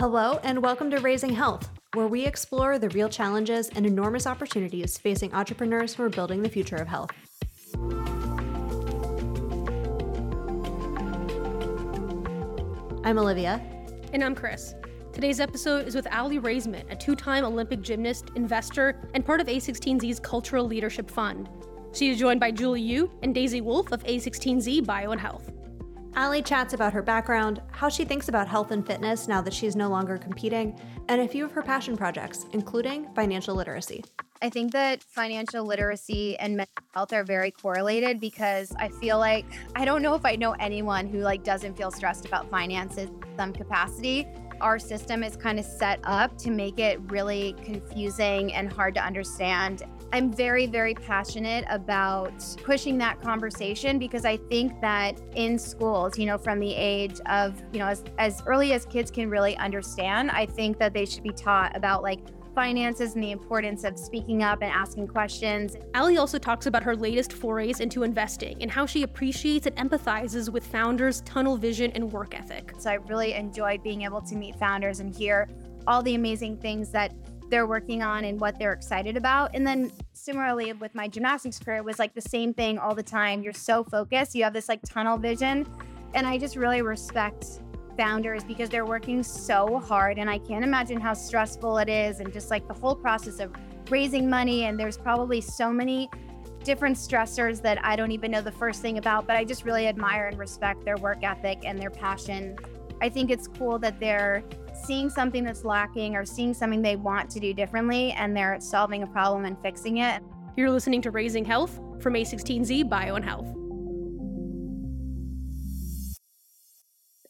Hello, and welcome to Raising Health, where we explore the real challenges and enormous opportunities facing entrepreneurs who are building the future of health. I'm Olivia. And I'm Chris. Today's episode is with Aly Raisman, a two time Olympic gymnast, investor, and part of A16Z's Cultural Leadership Fund. She is joined by Julie Yoo and Daisy Wolf of A16Z Bio and Health. Aly chats about her background, how she thinks about health and fitness now that she's no longer competing, and a few of her passion projects, including financial literacy. I think that financial literacy and mental health are very correlated because I feel like I don't know if I know anyone who like doesn't feel stressed about finances in some capacity. Our system is kind of set up to make it really confusing and hard to understand. I'm very, very passionate about pushing that conversation because I think that in schools, you know, from the age of, you know, as, as early as kids can really understand, I think that they should be taught about like finances and the importance of speaking up and asking questions. Aly also talks about her latest forays into investing and how she appreciates and empathizes with founders' tunnel vision and work ethic. So I really enjoyed being able to meet founders and hear all the amazing things that they're working on and what they're excited about. And then similarly with my gymnastics career, it was like the same thing all the time. You're so focused, you have this like tunnel vision. And I just really respect founders because they're working so hard. And I can't imagine how stressful it is and just like the whole process of raising money. And there's probably so many different stressors that I don't even know the first thing about, but I just really admire and respect their work ethic and their passion. I think it's cool that they're seeing something that's lacking or seeing something they want to do differently and they're solving a problem and fixing it. You're listening to Raising Health from A16Z Bio and Health.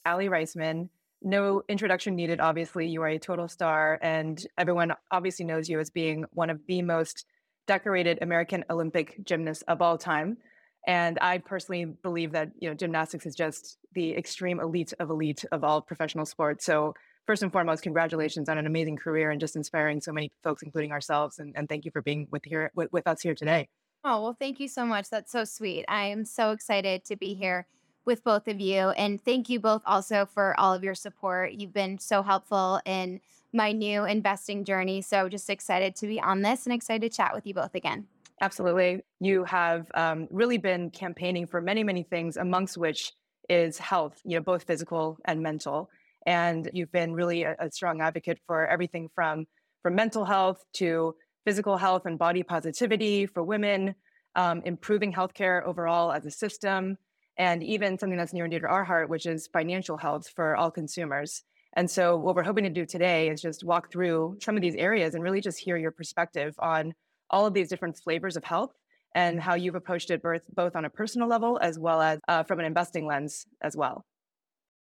Aly Raisman. No introduction needed, obviously. You are a total star, and everyone obviously knows you as being one of the most decorated American Olympic gymnasts of all time. And I personally believe that you know gymnastics is just the extreme elite of elite of all professional sports. So first and foremost, congratulations on an amazing career and just inspiring so many folks, including ourselves. And, and thank you for being with here with, with us here today. Oh, well, thank you so much. That's so sweet. I am so excited to be here with both of you. And thank you both also for all of your support. You've been so helpful in my new investing journey. So just excited to be on this and excited to chat with you both again. Absolutely. You have um, really been campaigning for many, many things, amongst which is health, you know, both physical and mental. And you've been really a, a strong advocate for everything from from mental health to physical health and body positivity for women, um, improving healthcare overall as a system, and even something that's near and dear to our heart, which is financial health for all consumers. And so, what we're hoping to do today is just walk through some of these areas and really just hear your perspective on all of these different flavors of health and how you've approached it both, both on a personal level as well as uh, from an investing lens as well.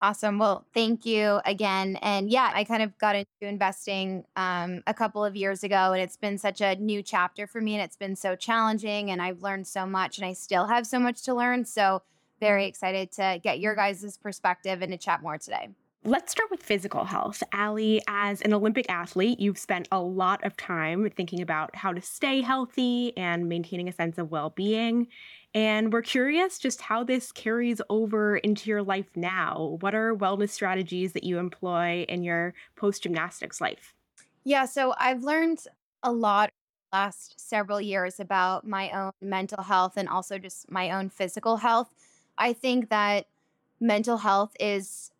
Awesome. Well, thank you again. And yeah, I kind of got into investing um, a couple of years ago, and it's been such a new chapter for me, and it's been so challenging, and I've learned so much, and I still have so much to learn. So, very excited to get your guys' perspective and to chat more today. Let's start with physical health. Aly, as an Olympic athlete, you've spent a lot of time thinking about how to stay healthy and maintaining a sense of well being. And we're curious just how this carries over into your life now. What are wellness strategies that you employ in your post gymnastics life? Yeah, so I've learned a lot last several years about my own mental health and also just my own physical health. I think that mental health is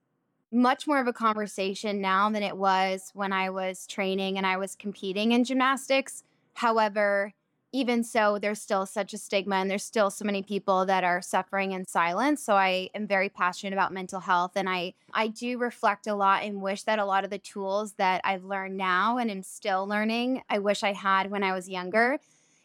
much more of a conversation now than it was when I was training and I was competing in gymnastics. However, even so, there's still such a stigma and there's still so many people that are suffering in silence. So I am very passionate about mental health and I I do reflect a lot and wish that a lot of the tools that I've learned now and am still learning, I wish I had when I was younger.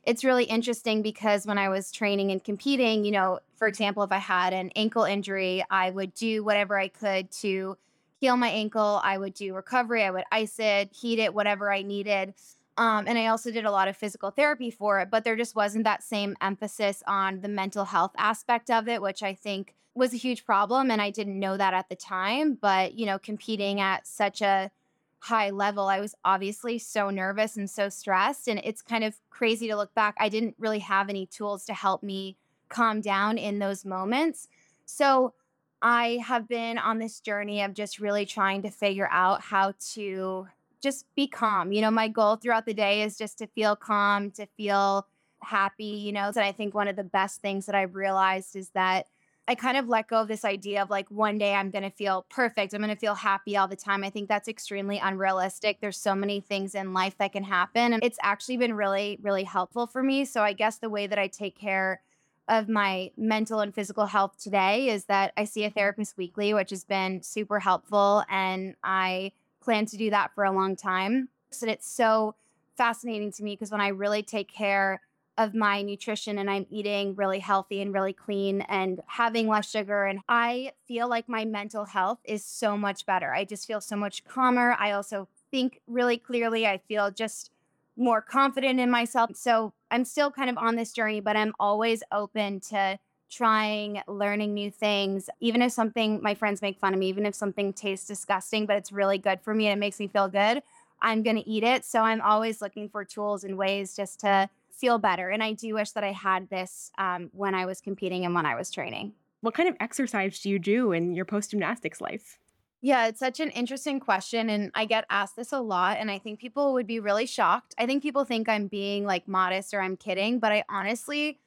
It's really interesting because when I was training and competing, you know, for example, if I had an ankle injury, I would do whatever I could to heal my ankle. I would do recovery, I would ice it, heat it, whatever I needed um, and I also did a lot of physical therapy for it, but there just wasn't that same emphasis on the mental health aspect of it, which I think was a huge problem. And I didn't know that at the time. But, you know, competing at such a high level, I was obviously so nervous and so stressed. And it's kind of crazy to look back. I didn't really have any tools to help me calm down in those moments. So I have been on this journey of just really trying to figure out how to just be calm. You know, my goal throughout the day is just to feel calm, to feel happy, you know. And I think one of the best things that I've realized is that I kind of let go of this idea of like one day I'm going to feel perfect. I'm going to feel happy all the time. I think that's extremely unrealistic. There's so many things in life that can happen. And it's actually been really, really helpful for me. So I guess the way that I take care of my mental and physical health today is that I see a therapist weekly, which has been super helpful. And I plan to do that for a long time. So it's so fascinating to me because when I really take care of my nutrition and I'm eating really healthy and really clean and having less sugar. And I feel like my mental health is so much better. I just feel so much calmer. I also think really clearly. I feel just more confident in myself. So I'm still kind of on this journey, but I'm always open to trying, learning new things. Even if something, my friends make fun of me, even if something tastes disgusting, but it's really good for me and it makes me feel good, I'm going to eat it. So I'm always looking for tools and ways just to feel better. And I do wish that I had this um, when I was competing and when I was training. What kind of exercise do you do in your post gymnastics life? Yeah, it's such an interesting question. And I get asked this a lot. And I think people would be really shocked. I think people think I'm being like modest or I'm kidding, but I honestly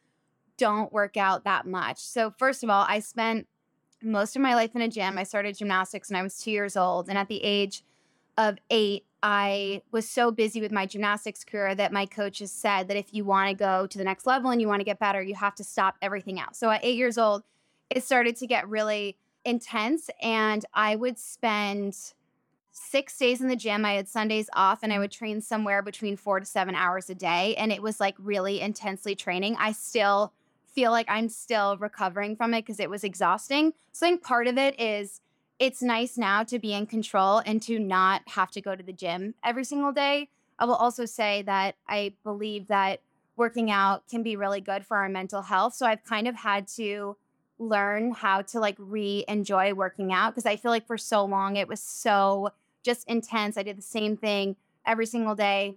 don't work out that much. So, first of all, I spent most of my life in a gym. I started gymnastics when I was two years old. And at the age of eight, I was so busy with my gymnastics career that my coaches said that if you want to go to the next level and you want to get better, you have to stop everything else. So at eight years old, it started to get really intense, and I would spend six days in the gym. I had Sundays off, and I would train somewhere between four to seven hours a day. And it was like really intensely training. I still feel like I'm still recovering from it because it was exhausting. So I think part of it is it's nice now to be in control and to not have to go to the gym every single day. I will also say that I believe that working out can be really good for our mental health. So I've kind of had to learn how to like re enjoy working out because I feel like for so long it was so just intense. I did the same thing every single day.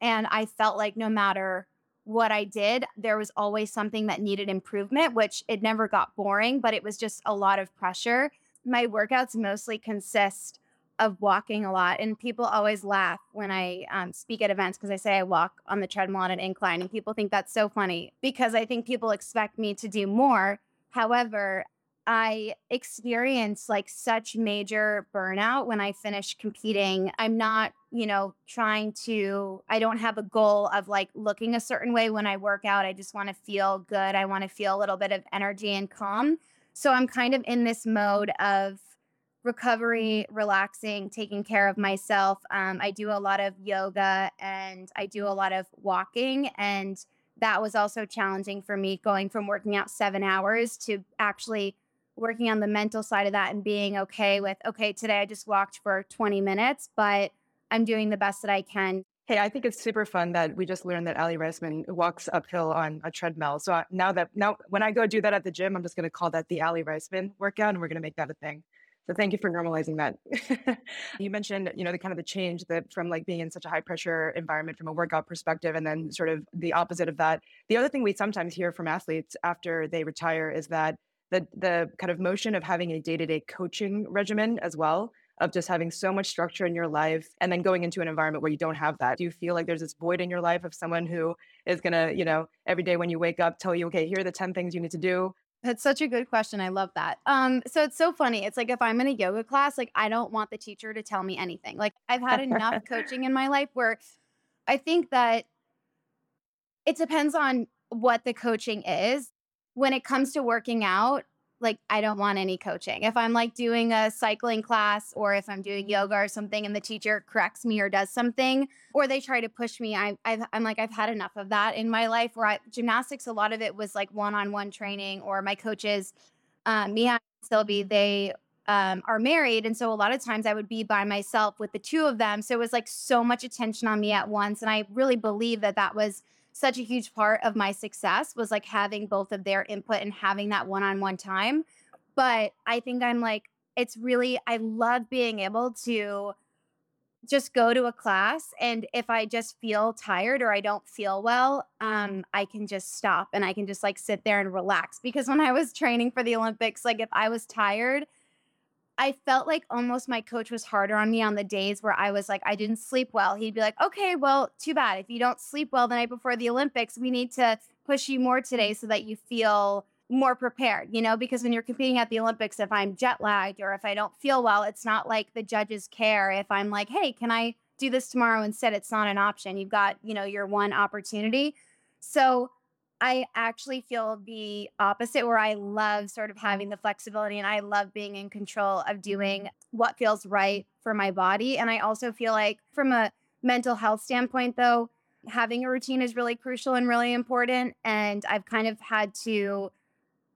And I felt like no matter what I did, there was always something that needed improvement, which it never got boring, but it was just a lot of pressure my workouts mostly consist of walking a lot and people always laugh when i um, speak at events because i say i walk on the treadmill on an incline and people think that's so funny because i think people expect me to do more. However i experience like such major burnout when i finish competing. I'm not you know trying to i don't have a goal of like looking a certain way when i work out. I just want to feel good. I want to feel a little bit of energy and calm so I'm kind of in this mode of recovery, relaxing, taking care of myself. Um, I do a lot of yoga and I do a lot of walking. And that was also challenging for me going from working out seven hours to actually working on the mental side of that and being okay with, okay, today I just walked for 20 minutes, but I'm doing the best that I can Hey, I think it's super fun that we just learned that Aly Raisman walks uphill on a treadmill. So uh, now that now when I go do that at the gym, I'm just going to call that the Aly Raisman workout, and we're going to make that a thing. So thank you for normalizing that. you mentioned, you know, the kind of the change that from like being in such a high pressure environment from a workout perspective, and then sort of the opposite of that. The other thing we sometimes hear from athletes after they retire is that the the kind of motion of having a day to day coaching regimen as well of just having so much structure in your life and then going into an environment where you don't have that? Do you feel like there's this void in your life of someone who is going to, you know, every day when you wake up tell you, okay, here are the 10 things you need to do? That's such a good question. I love that. Um, so it's so funny. It's like if I'm in a yoga class, like I don't want the teacher to tell me anything. Like I've had enough coaching in my life where I think that it depends on what the coaching is. When it comes to working out, like I don't want any coaching. If I'm like doing a cycling class or if I'm doing yoga or something and the teacher corrects me or does something or they try to push me, I, i am like I've had enough of that in my life. Where I, gymnastics, a lot of it was like one-on-one training or my coaches, um, Mihai and Sylvie, they um, are married, and so a lot of times I would be by myself with the two of them. So it was like so much attention on me at once, and I really believe that that was such a huge part of my success was like having both of their input and having that one-on-one time. But I think I'm like it's really I love being able to just go to a class and if i just feel tired or i don't feel well um i can just stop and i can just like sit there and relax because when i was training for the olympics like if i was tired i felt like almost my coach was harder on me on the days where i was like i didn't sleep well he'd be like okay well too bad if you don't sleep well the night before the olympics we need to push you more today so that you feel more prepared, you know, because when you're competing at the Olympics, if I'm jet lagged or if I don't feel well, it's not like the judges care. If I'm like, hey, can I do this tomorrow instead? It's not an option. You've got, you know, your one opportunity. So I actually feel the opposite, where I love sort of having the flexibility and I love being in control of doing mm-hmm. what feels right for my body. And I also feel like, from a mental health standpoint, though, having a routine is really crucial and really important. And I've kind of had to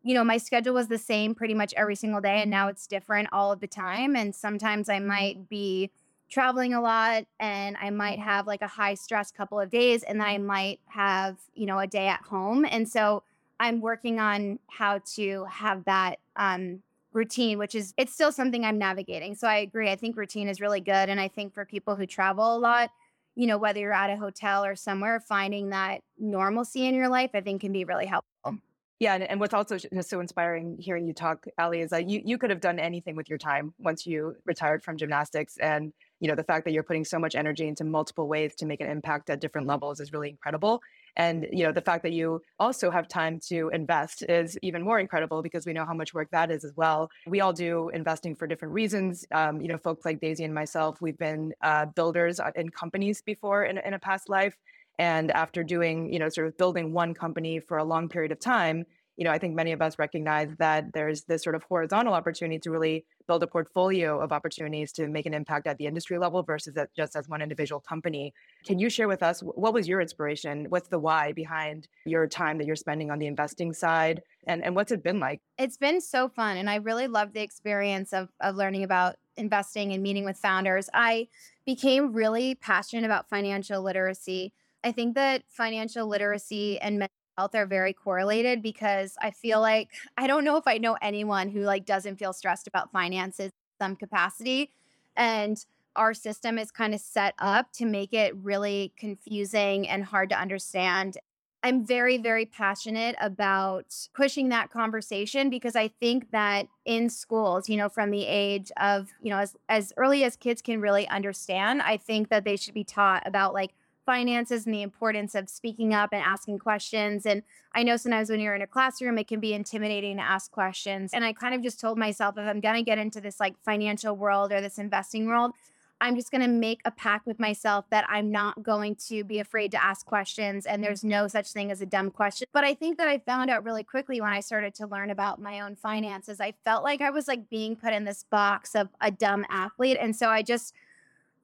you know, my schedule was the same pretty much every single day, and now it's different all of the time. And sometimes I might be traveling a lot and I might have like a high stress couple of days, and then I might have, you know, a day at home. And so I'm working on how to have that um, routine, which is, it's still something I'm navigating. So I agree. I think routine is really good. And I think for people who travel a lot, you know, whether you're at a hotel or somewhere, finding that normalcy in your life, I think can be really helpful. Yeah, and, and what's also so inspiring hearing you talk, Aly, is that you, you could have done anything with your time once you retired from gymnastics. And, you know, the fact that you're putting so much energy into multiple ways to make an impact at different levels is really incredible. And, you know, the fact that you also have time to invest is even more incredible because we know how much work that is as well. We all do investing for different reasons. Um, you know, folks like Daisy and myself, we've been uh, builders uh, in companies before in, in a past life. And after doing, you know, sort of building one company for a long period of time, you know, I think many of us recognize that there's this sort of horizontal opportunity to really build a portfolio of opportunities to make an impact at the industry level versus just as one individual company. Can you share with us what was your inspiration? What's the why behind your time that you're spending on the investing side? And, and what's it been like? It's been so fun. And I really love the experience of, of learning about investing and meeting with founders. I became really passionate about financial literacy I think that financial literacy and health are very correlated because I feel mm-hmm. like I don't know if I know anyone who like doesn't feel stressed about finances some capacity and our system is kind of set up to make it really confusing and hard to understand. I'm very, very passionate about pushing that conversation because I think that in schools, you know, from the age of, you know, as, as early as kids can really understand, I think that they should be taught about like finances and the importance of speaking up and asking questions. And I know sometimes when you're in a classroom, it can be intimidating to ask questions. And I kind of just told myself if I'm going to get into this like financial world or this investing world, I'm just going to make a pact with myself that I'm not going to be afraid to ask questions and there's no such thing as a dumb question. But I think that I found out really quickly when I started to learn about my own finances, I felt like I was like being put in this box of a dumb athlete. And so I just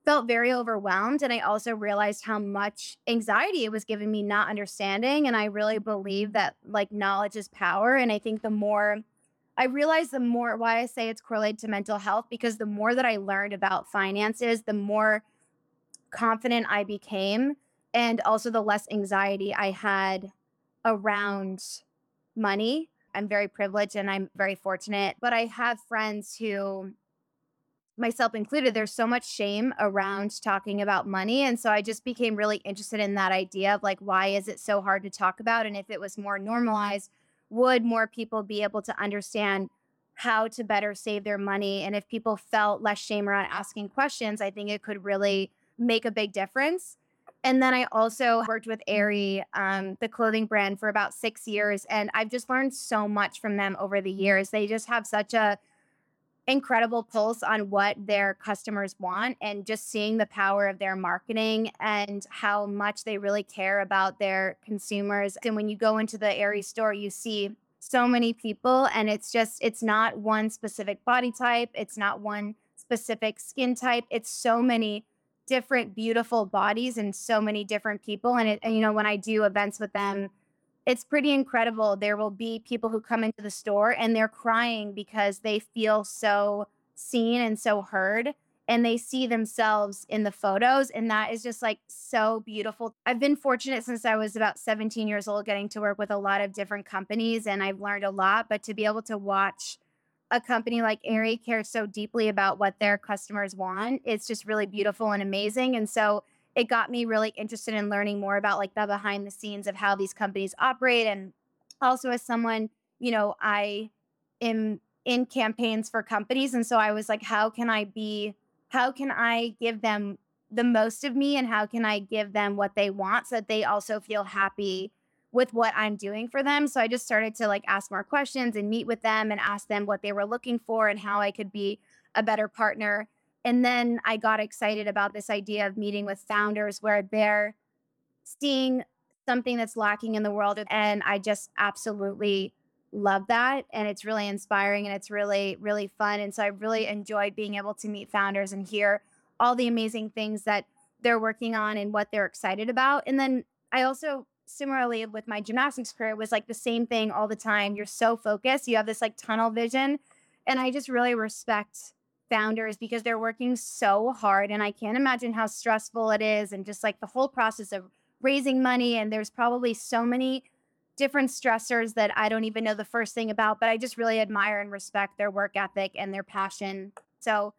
felt very overwhelmed. And I also realized how much anxiety it was giving me not understanding. And I really believe that like knowledge is power. And I think the more I realized the more why I say it's correlated to mental health, because the more that I learned about finances, the more confident I became. And also the less anxiety I had around money. I'm very privileged and I'm very fortunate, but I have friends who myself included, there's so much shame around talking about money. And so I just became really interested in that idea of like, why is it so hard to talk about? And if it was more normalized, would more people be able to understand how to better save their money? And if people felt less shame around asking questions, I think it could really make a big difference. And then I also worked with Aerie, um, the clothing brand, for about six years. And I've just learned so much from them over the years. They just have such a incredible pulse on what their customers want and just seeing the power of their marketing and how much they really care about their consumers. And when you go into the Aerie mm-hmm. store, you see so many people and it's just it's not one specific body type, it's not one specific skin type. It's so many different beautiful bodies and so many different people and it and you know when I do events with them it's pretty incredible. There will be people who come into the store and they're crying because they feel so seen and so heard and they see themselves in the photos and that is just like so beautiful. I've been fortunate since I was about 17 years old getting to work with a lot of different companies and I've learned a lot, but to be able to watch a company like Aerie cares so deeply about what their customers want. It's just really beautiful and amazing. And so it got me really interested in learning more about like the behind the scenes of how these companies operate. And also as someone, you know, I am in campaigns for companies. And so I was like, how can I be, how can I give them the most of me and how can I give them what they want so that they also feel happy with what I'm doing for them. So I just started to like ask more questions and meet with them and ask them what they were looking for and how I could be a better partner. And then I got excited about this idea of meeting with founders where they're seeing something that's lacking in the world. And I just absolutely love that. And it's really inspiring and it's really, really fun. And so I really enjoyed being able to meet founders and hear all the amazing things that they're working on and what they're excited about. And then I also similarly with my gymnastics career was like the same thing all the time. You're so focused, you have this like tunnel vision. And I just really respect founders because they're working so hard. And I can't imagine how stressful it is and just like the whole process of raising money. And there's probably so many different stressors that I don't even know the first thing about, but I just really admire and respect their work ethic and their passion. So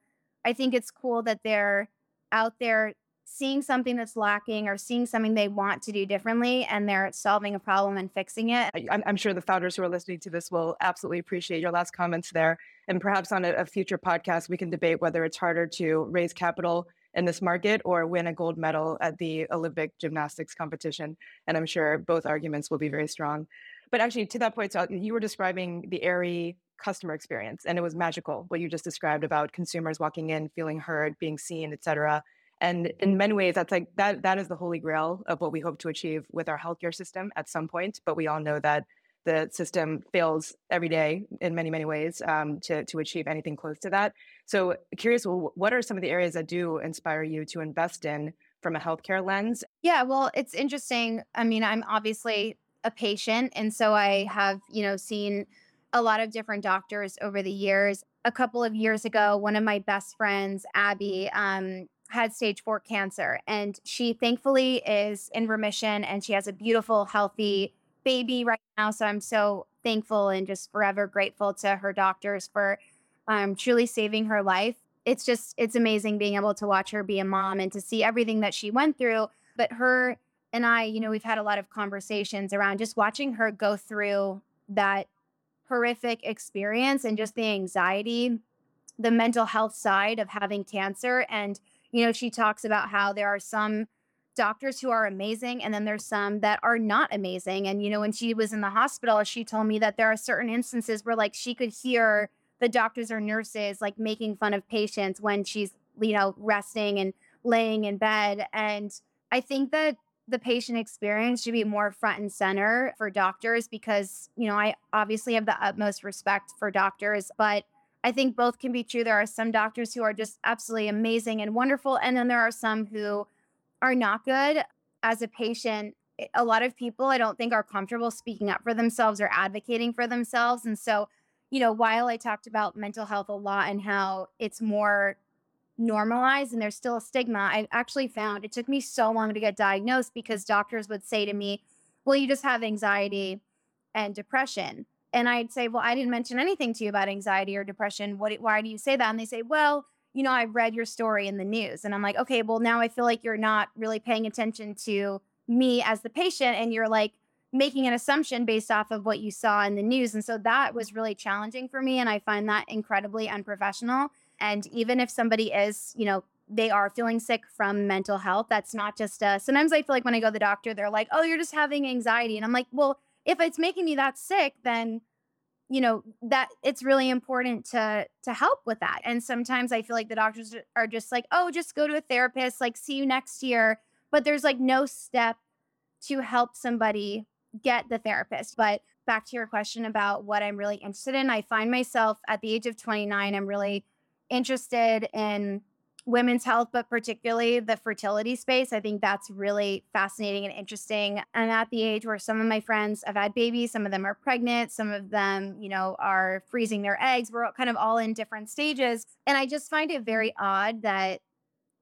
I think it's cool that they're out there seeing something that's lacking or seeing something they want to do differently and they're solving a problem and fixing it. I, am sure the founders who are listening to this will absolutely appreciate your last comments there. And perhaps on a, a future podcast, we can debate whether it's harder to raise capital in this market or win a gold medal at the Olympic gymnastics competition. And I'm sure both arguments will be very strong. But actually, to that point, so you were describing the Aerie customer experience, and it was magical what you just described about consumers walking in, feeling heard, being seen, et cetera. And in many ways, that's like that that is the holy grail of what we hope to achieve with our healthcare system at some point. But we all know that the system fails every day in many many ways um, to to achieve anything close to that. So curious, well, what are some of the areas that do inspire you to invest in from a healthcare lens? Yeah, well, it's interesting. I mean, I'm obviously a patient, and so I have you know seen a lot of different doctors over the years. A couple of years ago, one of my best friends, Abby, um, had stage four cancer, and she thankfully is in remission and she has a beautiful, healthy baby right now. So I'm so thankful and just forever grateful to her doctors for um, truly saving her life. It's just, it's amazing being able to watch her be a mom and to see everything that she went through. But her and I, you know, we've had a lot of conversations around just watching her go through that horrific experience and just the anxiety, the mental health side of having cancer. And you know, she talks about how there are some doctors who are amazing and then there's some that are not amazing. And, you know, when she was in the hospital, she told me that there are certain instances where like she could hear the doctors or nurses like making fun of patients when she's, you know, resting and laying in bed. And I think that the patient experience should be more front and center for doctors because, you know, I obviously have the utmost respect for doctors, but I think both can be true. There are some doctors who are just absolutely amazing and wonderful. And then there are some who are not good. As a patient, eh, a lot of people I don't think are comfortable speaking up for themselves or advocating for themselves. And so, you know, while I talked about mental health a lot and how it's more normalized and there's still a stigma, I actually found it took me so long to get diagnosed because doctors would say to me, well, you just have anxiety and depression. And I'd say, Well, I didn't mention anything to you about anxiety or depression. What, why do you say that? And they say, Well, you know, I read your story in the news. And I'm like, Okay, well, now I feel like you're not really paying attention to me as the patient. And you're like making an assumption based off of what you saw in the news. And so that was really challenging for me. And I find that incredibly unprofessional. And even if somebody is, you know, they are feeling sick from mental health, that's not just a, sometimes I feel like when I go to the doctor, they're like, oh, you're just having anxiety. And I'm like, well, if it's making me that sick, then you know that it's really important to to help with that. And sometimes i feel like the doctors are just like oh just go to a therapist like see you next year. But there's like no step to help somebody get the therapist. But back to your question about what i'm really interested in i find myself at the age of 29 i'm really interested in women's health, but particularly the fertility space. I think that's really fascinating and interesting. I'm at the age where some of my friends have had babies, some of them are pregnant, some of them, you know, are freezing their eggs. We're kind of all in different stages. And I just find it very odd that,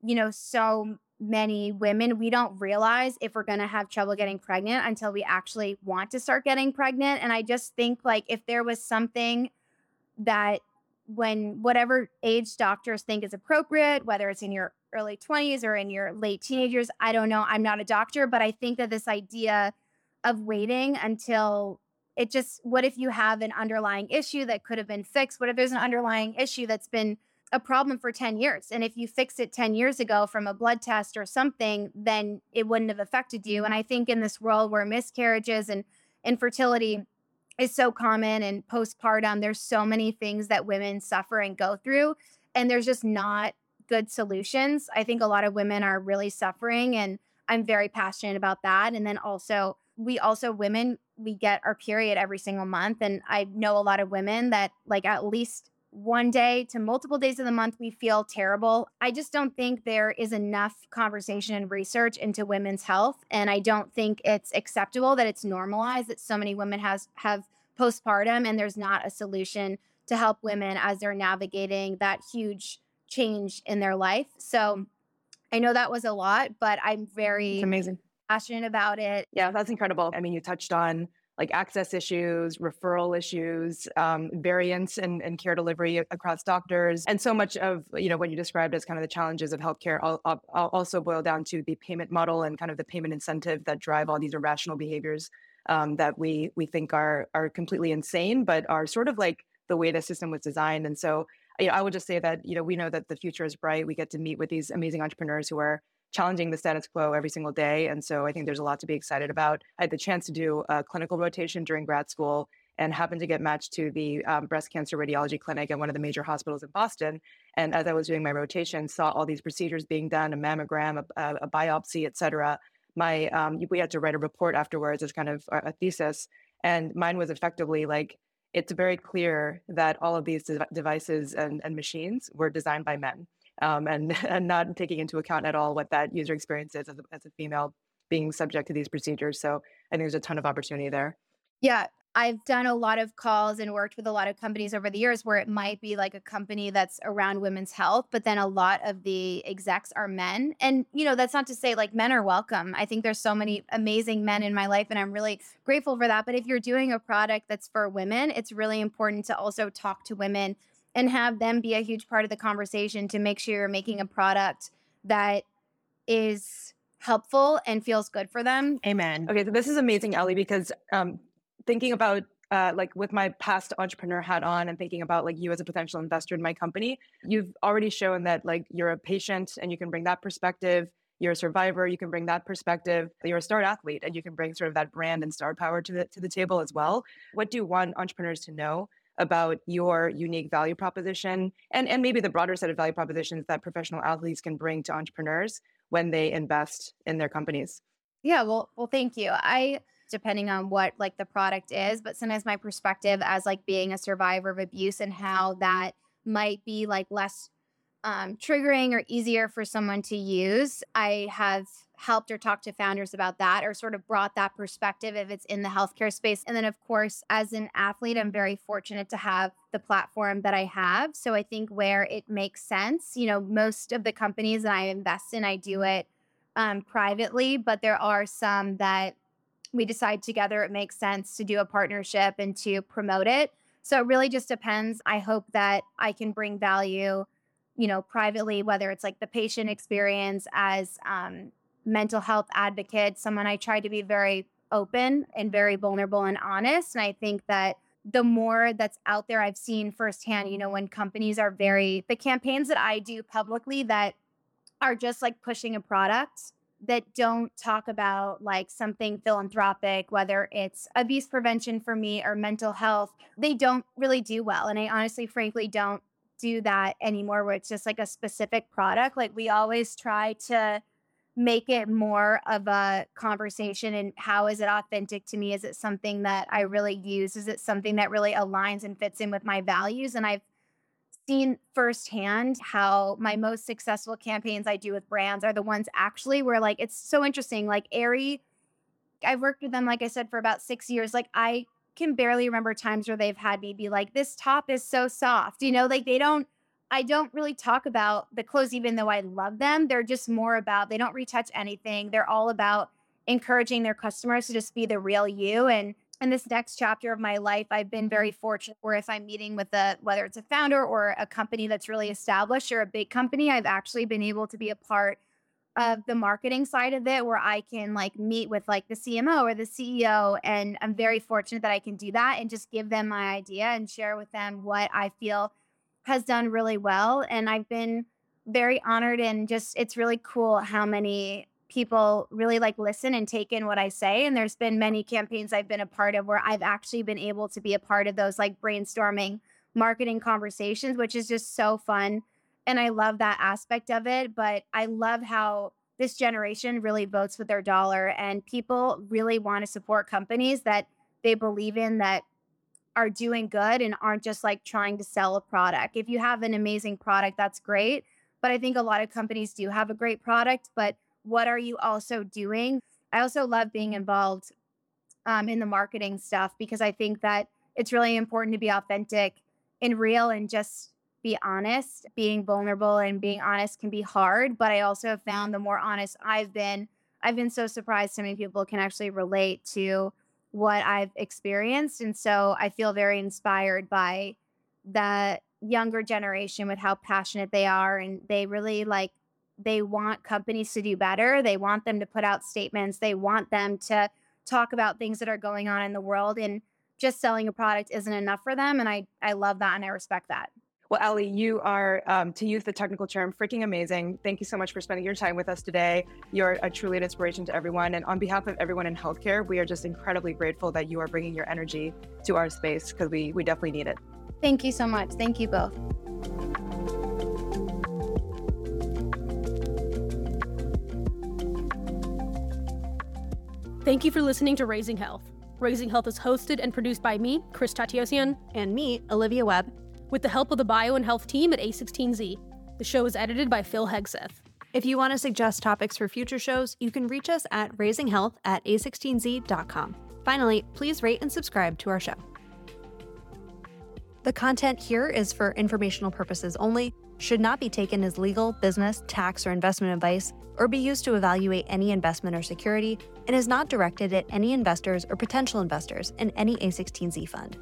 you know, so many women, we don't realize if we're going to have trouble getting pregnant until we actually want to start getting pregnant. And I just think like if there was something that when whatever age doctors think is appropriate, whether it's in your early 20s or in your late teenagers, I don't know. I'm not a doctor, but I think that this idea of waiting until it just, what if you have an underlying issue that could have been fixed? What if there's an underlying issue that's been a problem for 10 years? And if you fix it 10 years ago from a blood test or something, then it wouldn't have affected you. And mm-hmm. I think in this world where miscarriages and infertility is so common and postpartum, there's so many things that women suffer and go through. And there's just not good solutions. I think a lot of women are really suffering. And I'm very passionate about that. And then also, we also, women, we get our period every single month. And I know a lot of women that, like, at least one day to multiple days of the month, we feel terrible. I just don't think there is enough conversation and research into women's health. And I don't think it's acceptable that it's normalized that so many women has have postpartum and there's not a solution to help women as they're navigating that huge change in their life. So I know that was a lot, but I'm very It's amazing. passionate about it. Yeah, that's incredible. I mean, you touched on like access issues, referral issues, um, variance in, in care delivery across doctors, and so much of you know what you described as kind of the challenges of healthcare. I'll, I'll also boil down to the payment model and kind of the payment incentive that drive all these irrational behaviors um, that we we think are are completely insane, but are sort of like the way the system was designed. And so, you know, I would just say that you know we know that the future is bright. We get to meet with these amazing entrepreneurs who are challenging the status quo every single day. And so I think there's a lot to be excited about. I had the chance to do a clinical rotation during grad school and happened to get matched to the um, breast cancer radiology clinic at one of the major hospitals in Boston. And as I was doing my rotation, saw all these procedures being done, a mammogram, a, a biopsy, et cetera. My, um, we had to write a report afterwards as kind of a thesis. And mine was effectively like, it's very clear that all of these de- devices and, and machines were designed by men um, and and not taking into account at all what that user experience is as a, as a female being subject to these procedures. So I think there's a ton of opportunity there. Yeah, I've done a lot of calls and worked with a lot of companies over the years where it might be like a company that's around women's health, but then a lot of the execs are men. And, you know, that's not to say like men are welcome. I think there's so many amazing men in my life, and I'm really grateful for that. But if you're doing a product that's for women, it's really important to also talk to women and have them be a huge part of the conversation to make sure you're making a product that is helpful and feels good for them. Amen. Okay, so this is amazing, Aly, because um, thinking about uh, like with my past entrepreneur hat on and thinking about like you as a potential investor in my company, you've already shown that like you're a patient and you can bring that perspective. You're a survivor, you can bring that perspective. You're a star athlete and you can bring sort of that brand and star power to the to the table as well. What do you want entrepreneurs to know about your unique value proposition and, and maybe the broader set of value propositions that professional athletes can bring to entrepreneurs when they invest in their companies. Yeah, well, well, thank you. I depending on what like the product is, but sometimes my perspective as like being a survivor of abuse and how that might be like less um, triggering or easier for someone to use. I have helped or talked to founders about that or sort of brought that perspective if it's in the healthcare space. And then, of course, as an athlete, I'm very fortunate to have the platform that I have. So I think where it makes sense, you know, most of the companies that I invest in, I do it um, privately, but there are some that we decide together it makes sense to do a partnership and to promote it. So it really just depends. I hope that I can bring value you know privately whether it's like the patient experience as um, mental health advocate, someone I try to be very open and very vulnerable and honest. And I think that the more that's out there, I've seen firsthand, you know, when companies are very, the campaigns that I do publicly that are just like pushing a product that don't talk about like something philanthropic, whether it's abuse prevention for me or mental health, they don't really do well. And I honestly, frankly, don't do that anymore where it's just like a specific product. Like we always try to make it more of a conversation and how is it authentic to me is it something that i really use is it something that really aligns and fits in with my values and i've seen firsthand how my most successful campaigns i do with brands are the ones actually where like it's so interesting like Aerie i've worked with them like i said for about six years like i can barely remember times where they've had me be like this top is so soft you know like they don't I don't really talk about the clothes, even though I love them. They're just more about, they don't retouch anything. They're all about encouraging their customers to just be the real you. And in this next chapter of my life, I've been very mm-hmm. fortunate where if I'm meeting with a whether it's a founder or a company that's really established or a big company, I've actually been able to be a part of the marketing side of it where I can like meet with like the CMO or the CEO and I'm very fortunate that I can do that and just give them my idea and share with them what I feel has done really well and I've been very honored and just it's really cool how many people really like listen and take in what I say. And there's been many campaigns I've been a part of where I've actually been able to be a part of those like brainstorming marketing conversations, which is just so fun. And I love that aspect of it. But I love how this generation really votes with their dollar and people really want to support companies that they believe in that are doing good and aren't just like trying to sell a product. If you have an amazing product, that's great. But I think a lot of companies do have a great product, but what are you also doing? I also love being involved um, in the marketing stuff because I think that it's really important to be authentic and real and just be honest. Being vulnerable and being honest can be hard, but I also have found the more honest I've been, I've been so surprised so many people can actually relate to what I've experienced. And so I feel very inspired by the younger generation with how passionate they are and they really like they want companies to do better. They want them to put out statements. They want them to talk about things that are going on in the world. And just selling a product isn't enough for them. And I, I love that and I respect that. Well, Aly, you are, um, to use the technical term, freaking amazing. Thank you so much for spending your time with us today. You're a truly an inspiration to everyone. And on behalf of everyone in healthcare, we are just incredibly grateful that you are bringing your energy to our space because we, we definitely need it. Thank you so much. Thank you both. Thank you for listening to Raising Health. Raising Health is hosted and produced by me, Chris Tatiosian, and me, Olivia Webb, with the help of the bio and health team at A16Z. The show is edited by Phil Hegseth. If you want to suggest topics for future shows, you can reach us at raisinghealth at a16z.com. Finally, please rate and subscribe to our show. The content here is for informational purposes only, should not be taken as legal, business, tax, or investment advice, or be used to evaluate any investment or security, and is not directed at any investors or potential investors in any A16Z fund.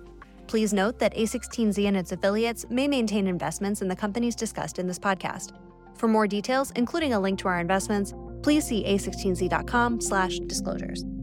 Please note that A16Z and its affiliates may maintain investments in the companies discussed in this podcast. For more details, including a link to our investments, please see a16z.com/disclosures.